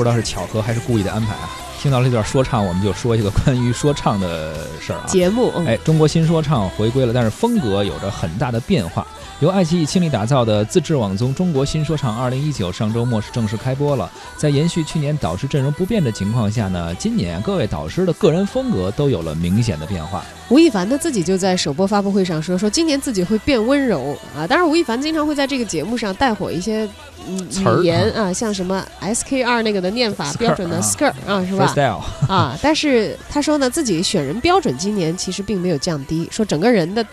不知道是巧合还是故意的安排啊。听到了这段说唱，我们就说一个关于说唱的事儿啊。节目，哎，中国新说唱回归了，但是风格有着很大的变化。由爱奇艺倾力打造的自制网综《中国新说唱2019》上周末是正式开播了。在延续去年导师阵容不变的情况下呢，今年各位导师的个人风格都有了明显的变化。吴亦凡他自己就在首播发布会上说，说今年自己会变温柔啊。当然，吴亦凡经常会在这个节目上带火一些语言啊，像什么 SKR 那个的念法标准的 skirt 啊，是吧？啊，但是他说呢，自己选人标准今年其实并没有降低，说整个人的。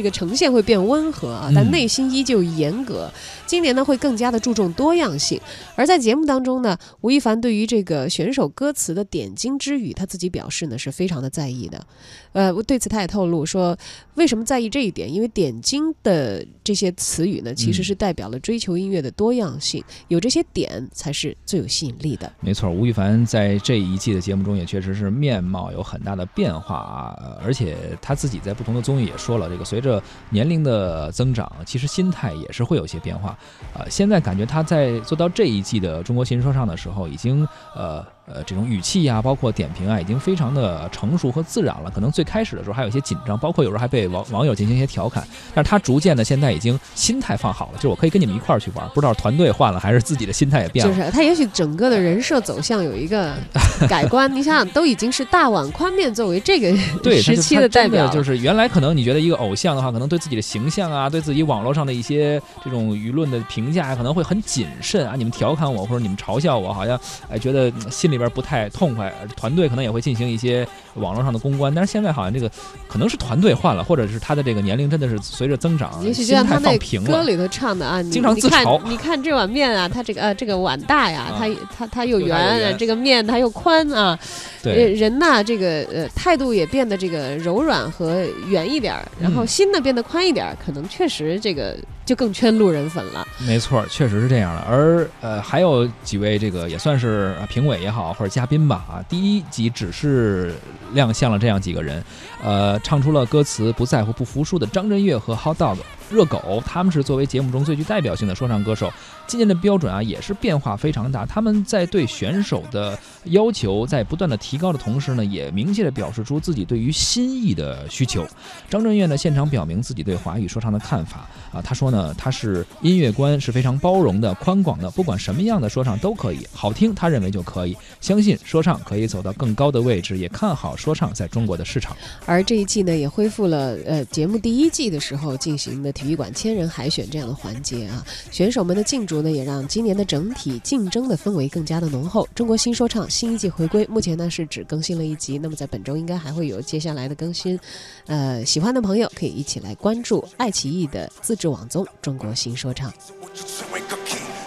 这个呈现会变温和啊，但内心依旧严格。今年呢，会更加的注重多样性。而在节目当中呢，吴亦凡对于这个选手歌词的点睛之语，他自己表示呢是非常的在意的。呃，对此他也透露说，为什么在意这一点？因为点睛的这些词语呢，其实是代表了追求音乐的多样性，有这些点才是最有吸引力的。没错，吴亦凡在这一季的节目中也确实是面貌有很大的变化啊，而且他自己在不同的综艺也说了，这个随着年龄的增长，其实心态也是会有些变化。呃，现在感觉他在做到这一季的中国新说唱的时候，已经呃。呃，这种语气呀，包括点评啊，已经非常的成熟和自然了。可能最开始的时候还有一些紧张，包括有时候还被网网友进行一些调侃。但是他逐渐的现在已经心态放好了，就是我可以跟你们一块儿去玩，不知道团队换了还是自己的心态也变了。就是他也许整个的人设走向有一个 改观。你想想，都已经是大碗宽面作为这个时期的代表，就是原来可能你觉得一个偶像的话，可能对自己的形象啊，对自己网络上的一些这种舆论的评价可能会很谨慎啊。你们调侃我或者你们嘲笑我，好像哎觉得心里边不太痛快，团队可能也会进行一些网络上的公关，但是现在好像这个可能是团队换了，或者是他的这个年龄真的是随着增长，也许就像他那歌里头唱的啊，经常自嘲。你看这碗面啊，它这个呃这个碗大呀，它它它又圆，这个面它又宽啊。对人呐，这个呃态度也变得这个柔软和圆一点儿，然后心呢变得宽一点儿，可能确实这个。就更圈路人粉了，没错，确实是这样的。而呃，还有几位这个也算是评委也好，好或者嘉宾吧，啊，第一集只是亮相了这样几个人，呃，唱出了歌词不在乎不服输的张震岳和 Hot Dog。热狗，他们是作为节目中最具代表性的说唱歌手，今年的标准啊也是变化非常大。他们在对选手的要求在不断的提高的同时呢，也明确的表示出自己对于新意的需求。张震岳呢现场表明自己对华语说唱的看法啊，他说呢他是音乐观是非常包容的、宽广的，不管什么样的说唱都可以，好听他认为就可以，相信说唱可以走到更高的位置，也看好说唱在中国的市场。而这一季呢也恢复了呃节目第一季的时候进行的。体育馆千人海选这样的环节啊，选手们的竞逐呢，也让今年的整体竞争的氛围更加的浓厚。中国新说唱新一季回归，目前呢是只更新了一集，那么在本周应该还会有接下来的更新。呃，喜欢的朋友可以一起来关注爱奇艺的自制网综《中国新说唱》。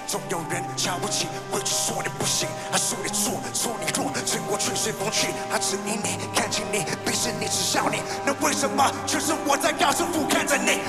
总有人瞧不起，委屈说你随风去，他指引你，看清你，鄙视你，耻笑你，那为什么却是我在高声俯瞰着你？